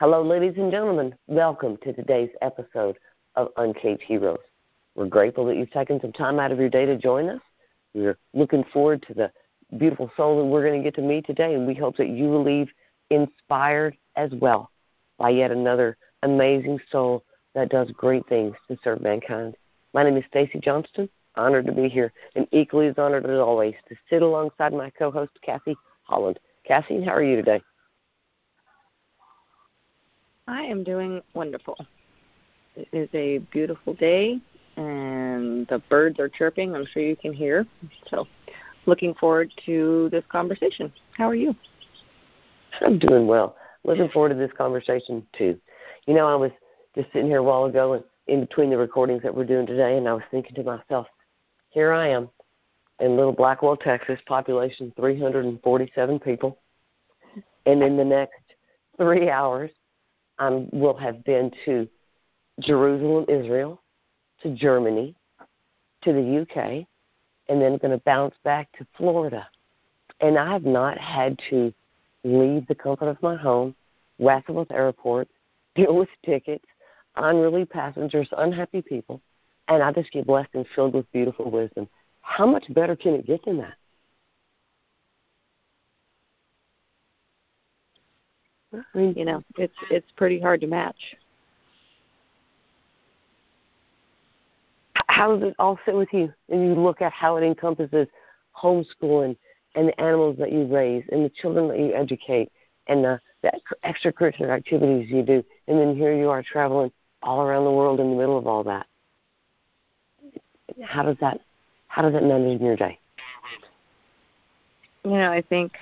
Hello, ladies and gentlemen. Welcome to today's episode of Uncaged Heroes. We're grateful that you've taken some time out of your day to join us. We're looking forward to the beautiful soul that we're going to get to meet today, and we hope that you will leave inspired as well by yet another amazing soul that does great things to serve mankind. My name is Stacy Johnston. Honored to be here, and equally as honored as always to sit alongside my co-host Kathy Holland. Kathy, how are you today? I am doing wonderful. It is a beautiful day, and the birds are chirping. I'm sure you can hear. So, looking forward to this conversation. How are you? I'm doing well. Looking forward to this conversation too. You know, I was just sitting here a while ago and in between the recordings that we're doing today, and I was thinking to myself, here I am in little Blackwell, Texas, population 347 people, and in the next three hours, I will have been to Jerusalem, Israel, to Germany, to the UK, and then going to bounce back to Florida. And I have not had to leave the comfort of my home, wrestle with airports, deal with tickets, unruly passengers, unhappy people, and I just get blessed and filled with beautiful wisdom. How much better can it get than that? I mean, you know, it's it's pretty hard to match. How does it all fit with you? And you look at how it encompasses homeschooling and the animals that you raise and the children that you educate and the, the extracurricular activities you do, and then here you are traveling all around the world in the middle of all that. How does that how does that manage in your day? You know, I think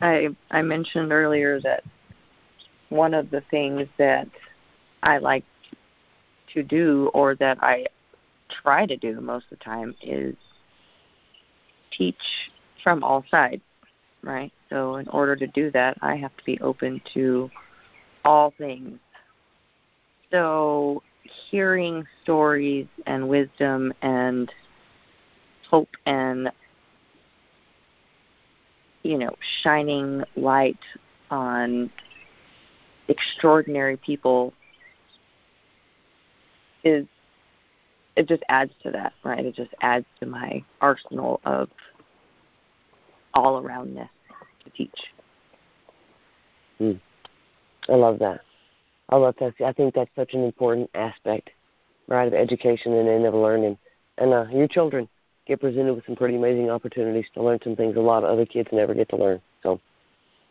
I I mentioned earlier that one of the things that I like to do or that I try to do most of the time is teach from all sides, right? So in order to do that, I have to be open to all things. So hearing stories and wisdom and hope and you know shining light on extraordinary people is it just adds to that, right? It just adds to my arsenal of all aroundness to teach. Mm. I love that. I love that. I think that's such an important aspect, right, of education and end of learning. And uh, your children get presented with some pretty amazing opportunities to learn some things a lot of other kids never get to learn. So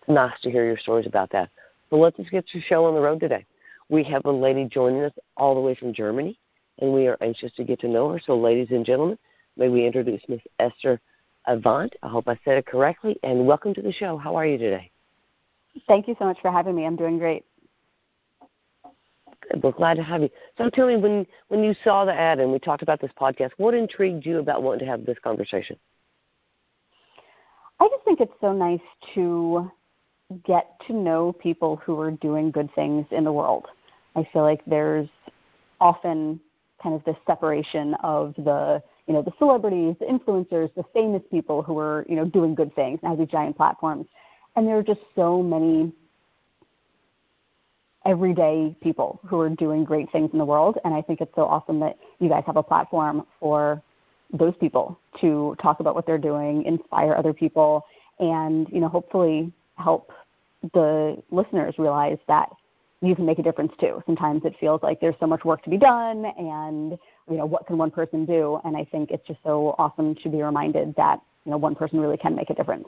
nice to hear your stories about that. So let's just get your show on the road today. We have a lady joining us all the way from Germany, and we are anxious to get to know her. So, ladies and gentlemen, may we introduce Miss Esther Avant. I hope I said it correctly, and welcome to the show. How are you today? Thank you so much for having me. I'm doing great. Good. We're glad to have you. So tell me, when when you saw the ad and we talked about this podcast, what intrigued you about wanting to have this conversation? I just think it's so nice to get to know people who are doing good things in the world. I feel like there's often kind of this separation of the you know the celebrities, the influencers, the famous people who are you know doing good things and have these giant platforms, and there are just so many everyday people who are doing great things in the world. And I think it's so awesome that you guys have a platform for those people to talk about what they're doing, inspire other people, and you know hopefully help the listeners realize that you can make a difference too. Sometimes it feels like there's so much work to be done and you know what can one person do and I think it's just so awesome to be reminded that you know one person really can make a difference.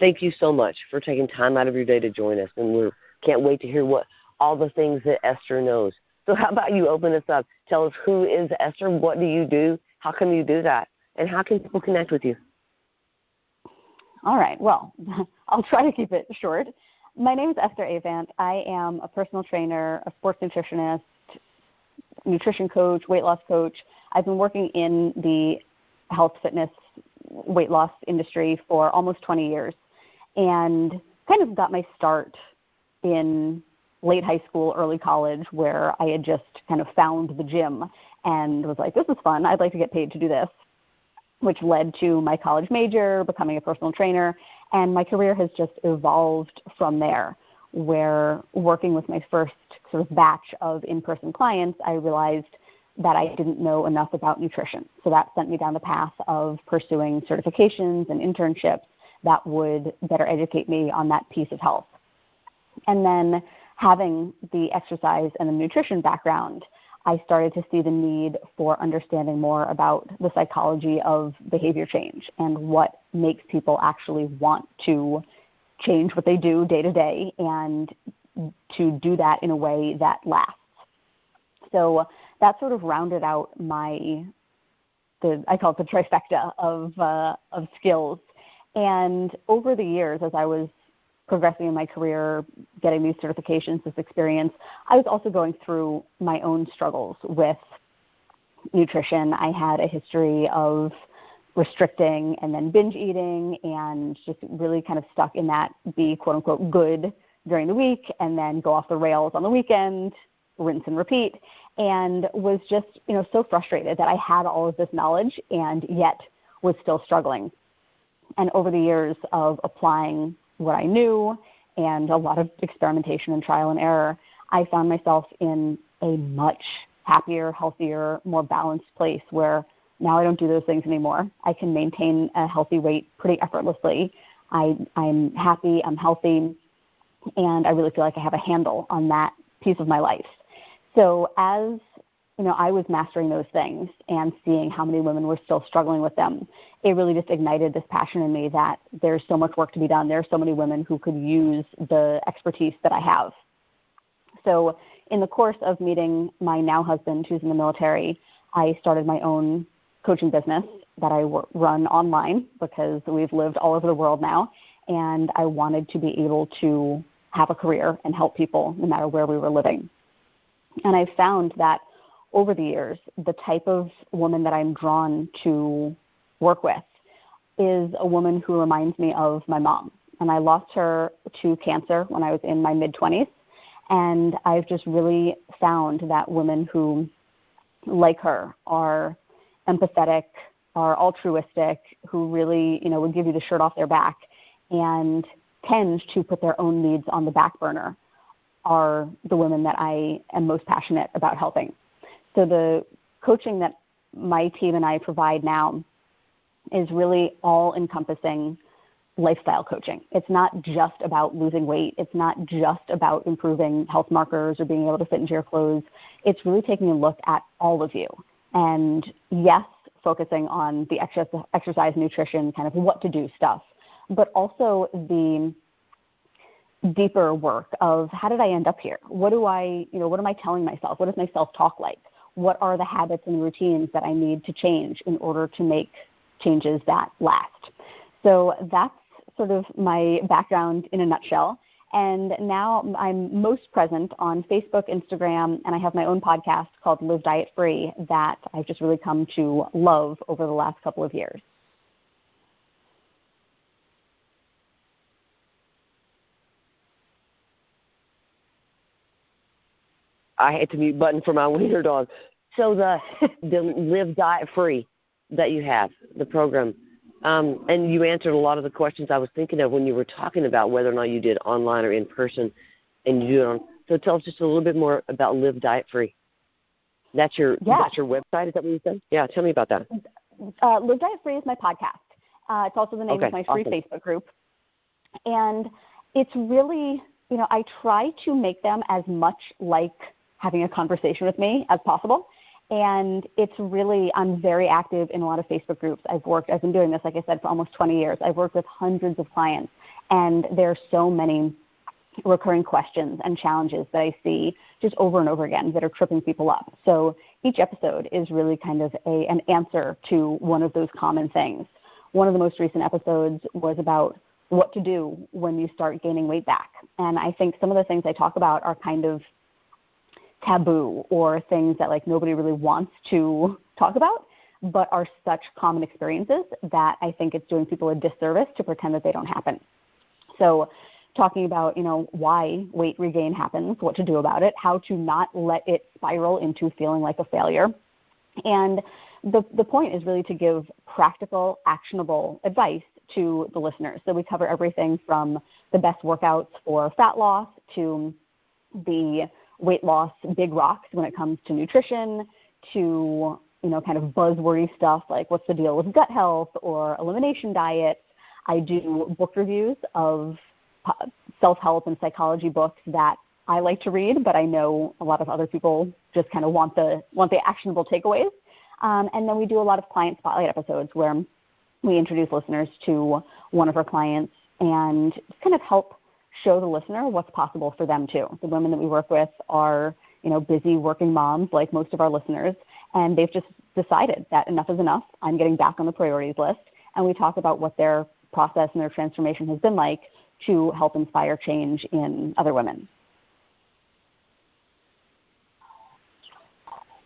Thank you so much for taking time out of your day to join us and we can't wait to hear what all the things that Esther knows. So how about you open us up? Tell us who is Esther, what do you do, how can you do that, and how can people connect with you? All right. Well, I'll try to keep it short. My name is Esther Avant. I am a personal trainer, a sports nutritionist, nutrition coach, weight loss coach. I've been working in the health, fitness, weight loss industry for almost 20 years and kind of got my start in late high school, early college, where I had just kind of found the gym and was like, this is fun. I'd like to get paid to do this which led to my college major, becoming a personal trainer, And my career has just evolved from there, where working with my first sort of batch of in person clients, I realized that I didn't know enough about nutrition. So that sent me down the path of pursuing certifications and internships that would better educate me on that piece of health. And then having the exercise and the nutrition background, I started to see the need for understanding more about the psychology of behavior change and what makes people actually want to change what they do day to day and to do that in a way that lasts. So that sort of rounded out my the I call it the trifecta of uh, of skills. And over the years, as I was progressing in my career, getting these certifications, this experience, I was also going through my own struggles with nutrition. I had a history of restricting and then binge eating and just really kind of stuck in that be quote unquote good during the week and then go off the rails on the weekend, rinse and repeat, and was just, you know, so frustrated that I had all of this knowledge and yet was still struggling. And over the years of applying what I knew and a lot of experimentation and trial and error, I found myself in a much happier, healthier, more balanced place where now I don't do those things anymore. I can maintain a healthy weight pretty effortlessly. I, I'm happy, I'm healthy, and I really feel like I have a handle on that piece of my life. So as you know, I was mastering those things and seeing how many women were still struggling with them. It really just ignited this passion in me that there's so much work to be done. There are so many women who could use the expertise that I have. So, in the course of meeting my now husband, who's in the military, I started my own coaching business that I run online because we've lived all over the world now, and I wanted to be able to have a career and help people no matter where we were living. And I found that over the years, the type of woman that I'm drawn to work with is a woman who reminds me of my mom. And I lost her to cancer when I was in my mid 20s. And I've just really found that women who, like her, are empathetic, are altruistic, who really, you know, would give you the shirt off their back and tend to put their own needs on the back burner are the women that I am most passionate about helping. So the coaching that my team and I provide now is really all encompassing lifestyle coaching. It's not just about losing weight. It's not just about improving health markers or being able to fit into your clothes. It's really taking a look at all of you. And yes, focusing on the exercise, nutrition, kind of what to do stuff, but also the deeper work of how did I end up here? What do I, you know, what am I telling myself? What is my self talk like? What are the habits and routines that I need to change in order to make changes that last. So that's sort of my background in a nutshell. And now I'm most present on Facebook, Instagram, and I have my own podcast called Live Diet Free that I've just really come to love over the last couple of years. I hit the mute button for my wiener dog. So the the live diet free that you have, the program, um, and you answered a lot of the questions I was thinking of when you were talking about whether or not you did online or in person, and you do it on. So tell us just a little bit more about Live Diet Free. That's your yeah. that's your website. Is that what you said? Yeah, tell me about that. Uh, Live Diet Free is my podcast. Uh, it's also the name okay, of my free awesome. Facebook group, and it's really you know I try to make them as much like having a conversation with me as possible. And it's really, I'm very active in a lot of Facebook groups. I've worked, I've been doing this, like I said, for almost 20 years. I've worked with hundreds of clients, and there are so many recurring questions and challenges that I see just over and over again that are tripping people up. So each episode is really kind of a, an answer to one of those common things. One of the most recent episodes was about what to do when you start gaining weight back. And I think some of the things I talk about are kind of taboo or things that like nobody really wants to talk about but are such common experiences that I think it's doing people a disservice to pretend that they don't happen. So talking about, you know, why weight regain happens, what to do about it, how to not let it spiral into feeling like a failure. And the the point is really to give practical, actionable advice to the listeners. So we cover everything from the best workouts for fat loss to the weight loss big rocks when it comes to nutrition to you know kind of buzzwordy stuff like what's the deal with gut health or elimination diets. I do book reviews of self-help and psychology books that I like to read, but I know a lot of other people just kind of want the want the actionable takeaways. Um, and then we do a lot of client spotlight episodes where we introduce listeners to one of our clients and just kind of help show the listener what's possible for them too. The women that we work with are, you know, busy working moms like most of our listeners, and they've just decided that enough is enough. I'm getting back on the priorities list, and we talk about what their process and their transformation has been like to help inspire change in other women.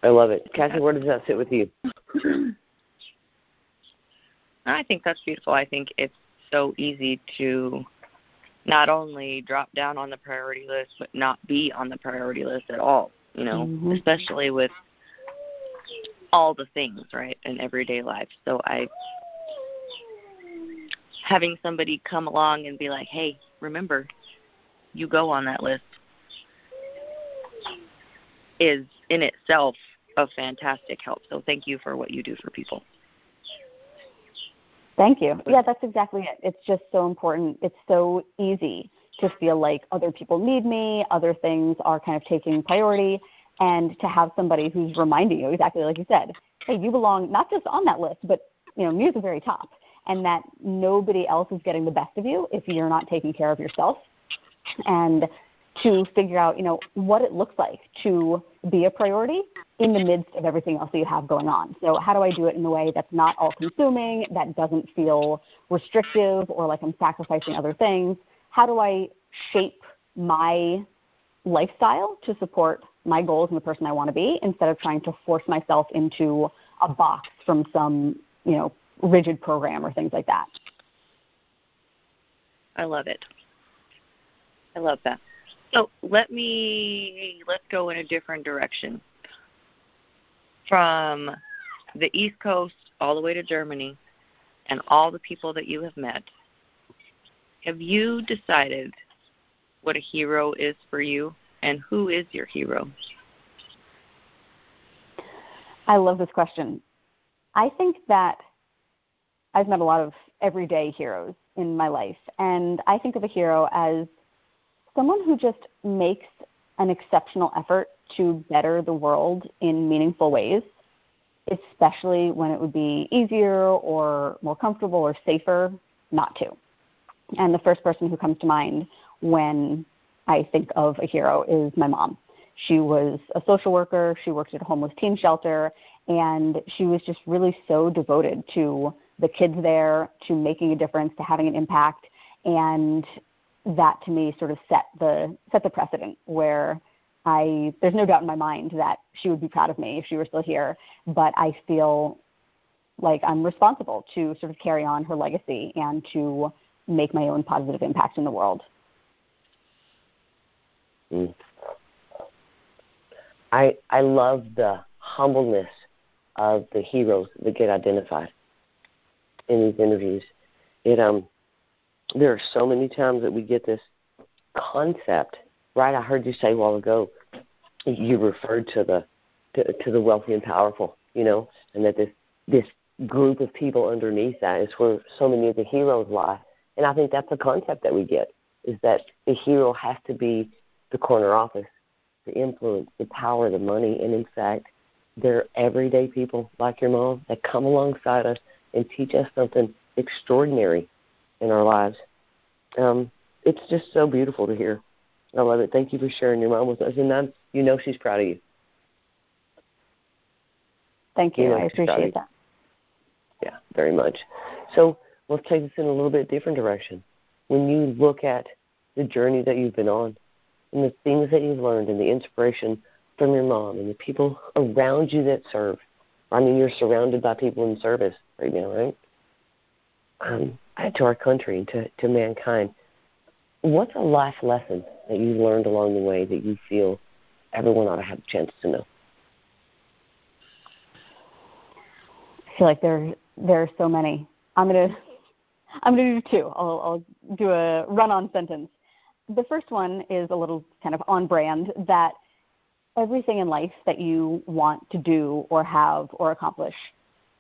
I love it. Kathy, where does that sit with you? I think that's beautiful. I think it's so easy to not only drop down on the priority list, but not be on the priority list at all, you know, mm-hmm. especially with all the things, right, in everyday life. So I, having somebody come along and be like, hey, remember, you go on that list is in itself a fantastic help. So thank you for what you do for people. Thank you. Yeah, that's exactly it. It's just so important. It's so easy to feel like other people need me, other things are kind of taking priority, and to have somebody who's reminding you exactly like you said, hey, you belong not just on that list, but you know, near the very top, and that nobody else is getting the best of you if you're not taking care of yourself. And to figure out, you know, what it looks like to be a priority in the midst of everything else that you have going on. So how do I do it in a way that's not all consuming, that doesn't feel restrictive or like I'm sacrificing other things? How do I shape my lifestyle to support my goals and the person I want to be instead of trying to force myself into a box from some, you know, rigid program or things like that. I love it. I love that. So let me let's go in a different direction. From the East Coast all the way to Germany and all the people that you have met, have you decided what a hero is for you and who is your hero? I love this question. I think that I've met a lot of everyday heroes in my life, and I think of a hero as someone who just makes an exceptional effort to better the world in meaningful ways, especially when it would be easier or more comfortable or safer not to. And the first person who comes to mind when I think of a hero is my mom. She was a social worker, she worked at a homeless teen shelter, and she was just really so devoted to the kids there, to making a difference, to having an impact. And that to me sort of set the set the precedent where I there's no doubt in my mind that she would be proud of me if she were still here, but I feel like I'm responsible to sort of carry on her legacy and to make my own positive impact in the world. Mm. I I love the humbleness of the heroes that get identified in these interviews. It um there are so many times that we get this concept, right? I heard you say a while ago, you referred to the to, to the wealthy and powerful, you know, and that this this group of people underneath that is where so many of the heroes lie. And I think that's the concept that we get is that the hero has to be the corner office, the influence, the power, the money, and in fact, they're everyday people like your mom that come alongside us and teach us something extraordinary in our lives. Um, it's just so beautiful to hear. I love it. Thank you for sharing your mom with us, and I'm, you know she's proud of you. Thank you. you know I appreciate that. Yeah, very much. So let's take this in a little bit different direction. When you look at the journey that you've been on, and the things that you've learned, and the inspiration from your mom, and the people around you that serve. I mean, you're surrounded by people in service right now, right? Um, Uh, to our country and to, to mankind. What's a life lesson that you've learned along the way that you feel everyone ought to have a chance to know? I feel like there there are so many. I'm gonna I'm to do two. I'll, I'll do a run-on sentence. The first one is a little kind of on brand that everything in life that you want to do or have or accomplish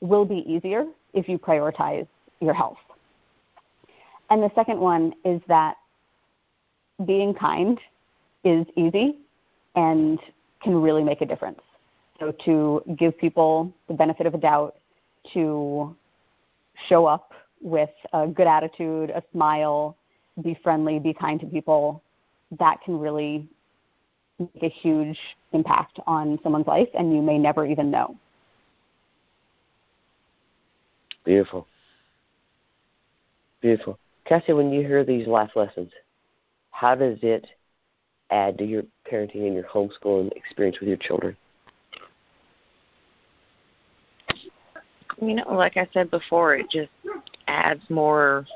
will be easier if you prioritize your health. And the second one is that being kind is easy and can really make a difference. So to give people the benefit of a doubt, to show up with a good attitude, a smile, be friendly, be kind to people, that can really make a huge impact on someone's life and you may never even know. Beautiful. Beautiful. Kathy, when you hear these life lessons, how does it add to your parenting and your homeschooling experience with your children? You know, like I said before, it just adds more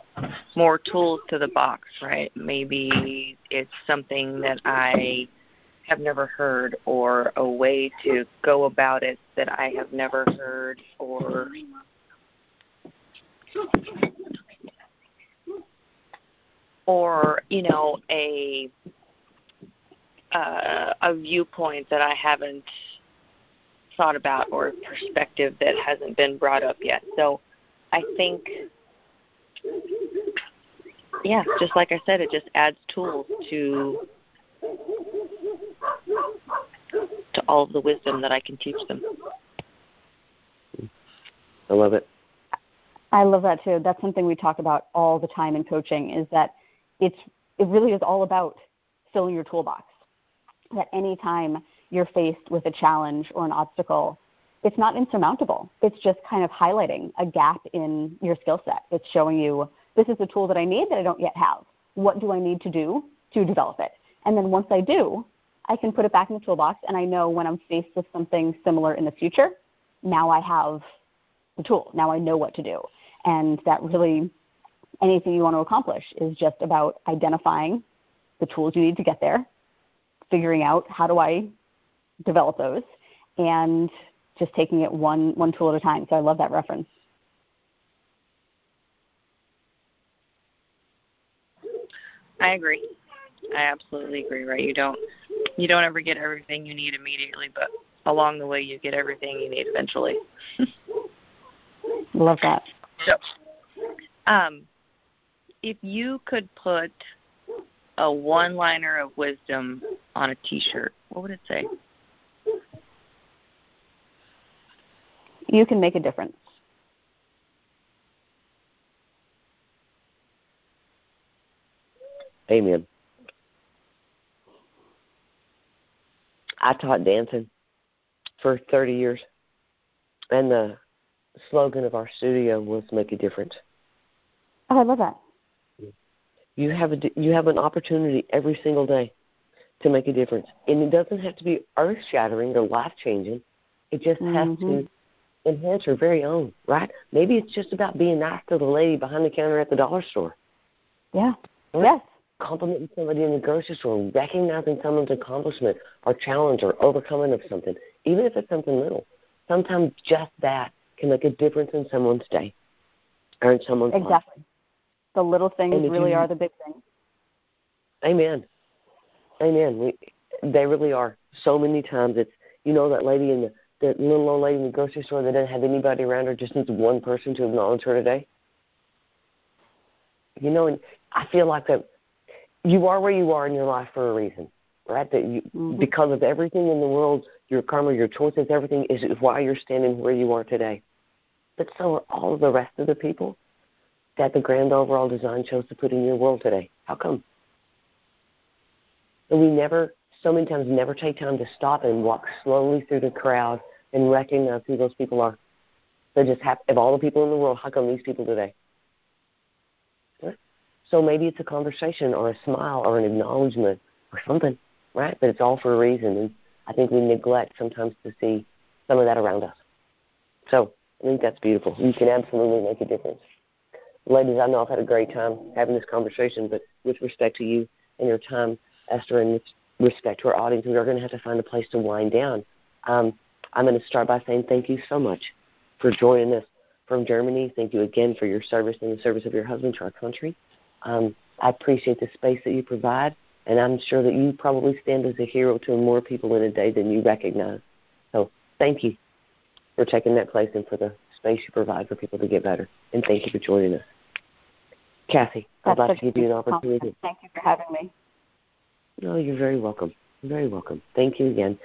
more tools to the box, right? Maybe it's something that I have never heard or a way to go about it that I have never heard or or you know a uh, a viewpoint that I haven't thought about or a perspective that hasn't been brought up yet. So I think yeah, just like I said, it just adds tools to to all of the wisdom that I can teach them. I love it. I love that too. That's something we talk about all the time in coaching is that it's it really is all about filling your toolbox. That anytime you're faced with a challenge or an obstacle, it's not insurmountable. It's just kind of highlighting a gap in your skill set. It's showing you this is a tool that I need that I don't yet have. What do I need to do to develop it? And then once I do, I can put it back in the toolbox and I know when I'm faced with something similar in the future, now I have the tool. Now I know what to do. And that really anything you want to accomplish is just about identifying the tools you need to get there, figuring out how do I develop those, and just taking it one one tool at a time. So I love that reference. I agree. I absolutely agree. Right? You don't you don't ever get everything you need immediately, but along the way you get everything you need eventually. love that. So, um, if you could put a one liner of wisdom on a t shirt, what would it say? You can make a difference. Amen. I taught dancing for 30 years, and the slogan of our studio was "Make a Difference." Oh, I love that you have a you have an opportunity every single day to make a difference, and it doesn't have to be earth shattering or life changing. It just mm-hmm. has to mm-hmm. enhance your very own, right? Maybe it's just about being nice to the lady behind the counter at the dollar store. Yeah. Right? Yes. Complimenting somebody in the grocery store, recognizing someone's accomplishment or challenge or overcoming of something, even if it's something little. Sometimes just that can make a difference in someone's day or in someone's exactly. life. The little things really are the big things. Amen. Amen. We, they really are. So many times it's you know that lady in the that little old lady in the grocery store that doesn't have anybody around her just needs one person to acknowledge her today. You know, and I feel like that you are where you are in your life for a reason, right? That you mm-hmm. because of everything in the world, your karma, your choices, everything is why you're standing where you are today. But so are all of the rest of the people that the grand overall design chose to put in your world today? How come? And we never, so many times, never take time to stop and walk slowly through the crowd and recognize who those people are. They just have, of all the people in the world, how come these people today? So maybe it's a conversation or a smile or an acknowledgement or something, right? But it's all for a reason. And I think we neglect sometimes to see some of that around us. So I think that's beautiful. You can absolutely make a difference ladies, I know I've had a great time having this conversation, but with respect to you and your time, Esther, and with respect to our audience, we are going to have to find a place to wind down. Um, I'm going to start by saying thank you so much for joining us from Germany. Thank you again for your service and the service of your husband to our country. Um, I appreciate the space that you provide, and I'm sure that you probably stand as a hero to more people in a day than you recognize. So thank you for taking that place and for the space you provide for people to get better. And thank you for joining us. Kathy, I'd like to give you an opportunity. Thank you for having me. No, you're very welcome. You're very welcome. Thank you again.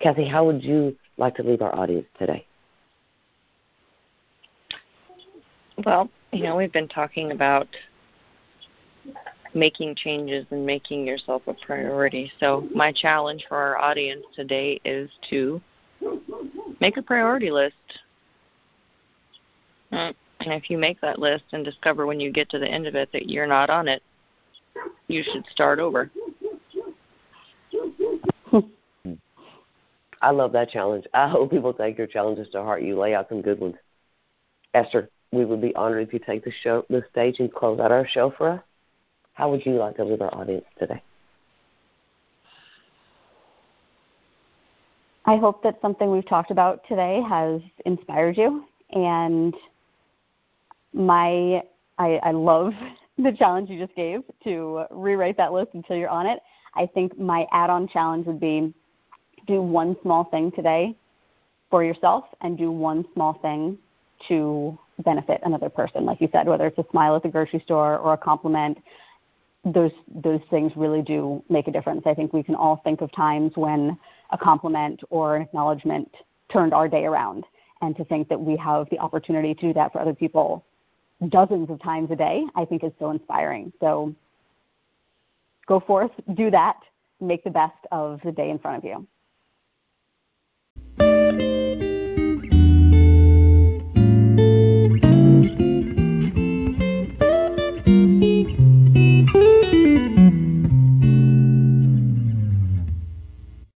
Kathy, how would you like to leave our audience today? Well, you know, we've been talking about making changes and making yourself a priority. So, my challenge for our audience today is to make a priority list. Hmm. And if you make that list and discover when you get to the end of it that you're not on it, you should start over. Hmm. I love that challenge. I hope people take your challenges to heart. You lay out some good ones. Esther, we would be honored if you take the show, the stage, and close out our show for us. How would you like to leave our audience today? I hope that something we've talked about today has inspired you. And my, I, I love the challenge you just gave to rewrite that list until you're on it. I think my add-on challenge would be do one small thing today for yourself and do one small thing to benefit another person. Like you said, whether it's a smile at the grocery store or a compliment, those those things really do make a difference. I think we can all think of times when a compliment or an acknowledgement turned our day around. And to think that we have the opportunity to do that for other people dozens of times a day, I think is so inspiring. So go forth, do that, make the best of the day in front of you.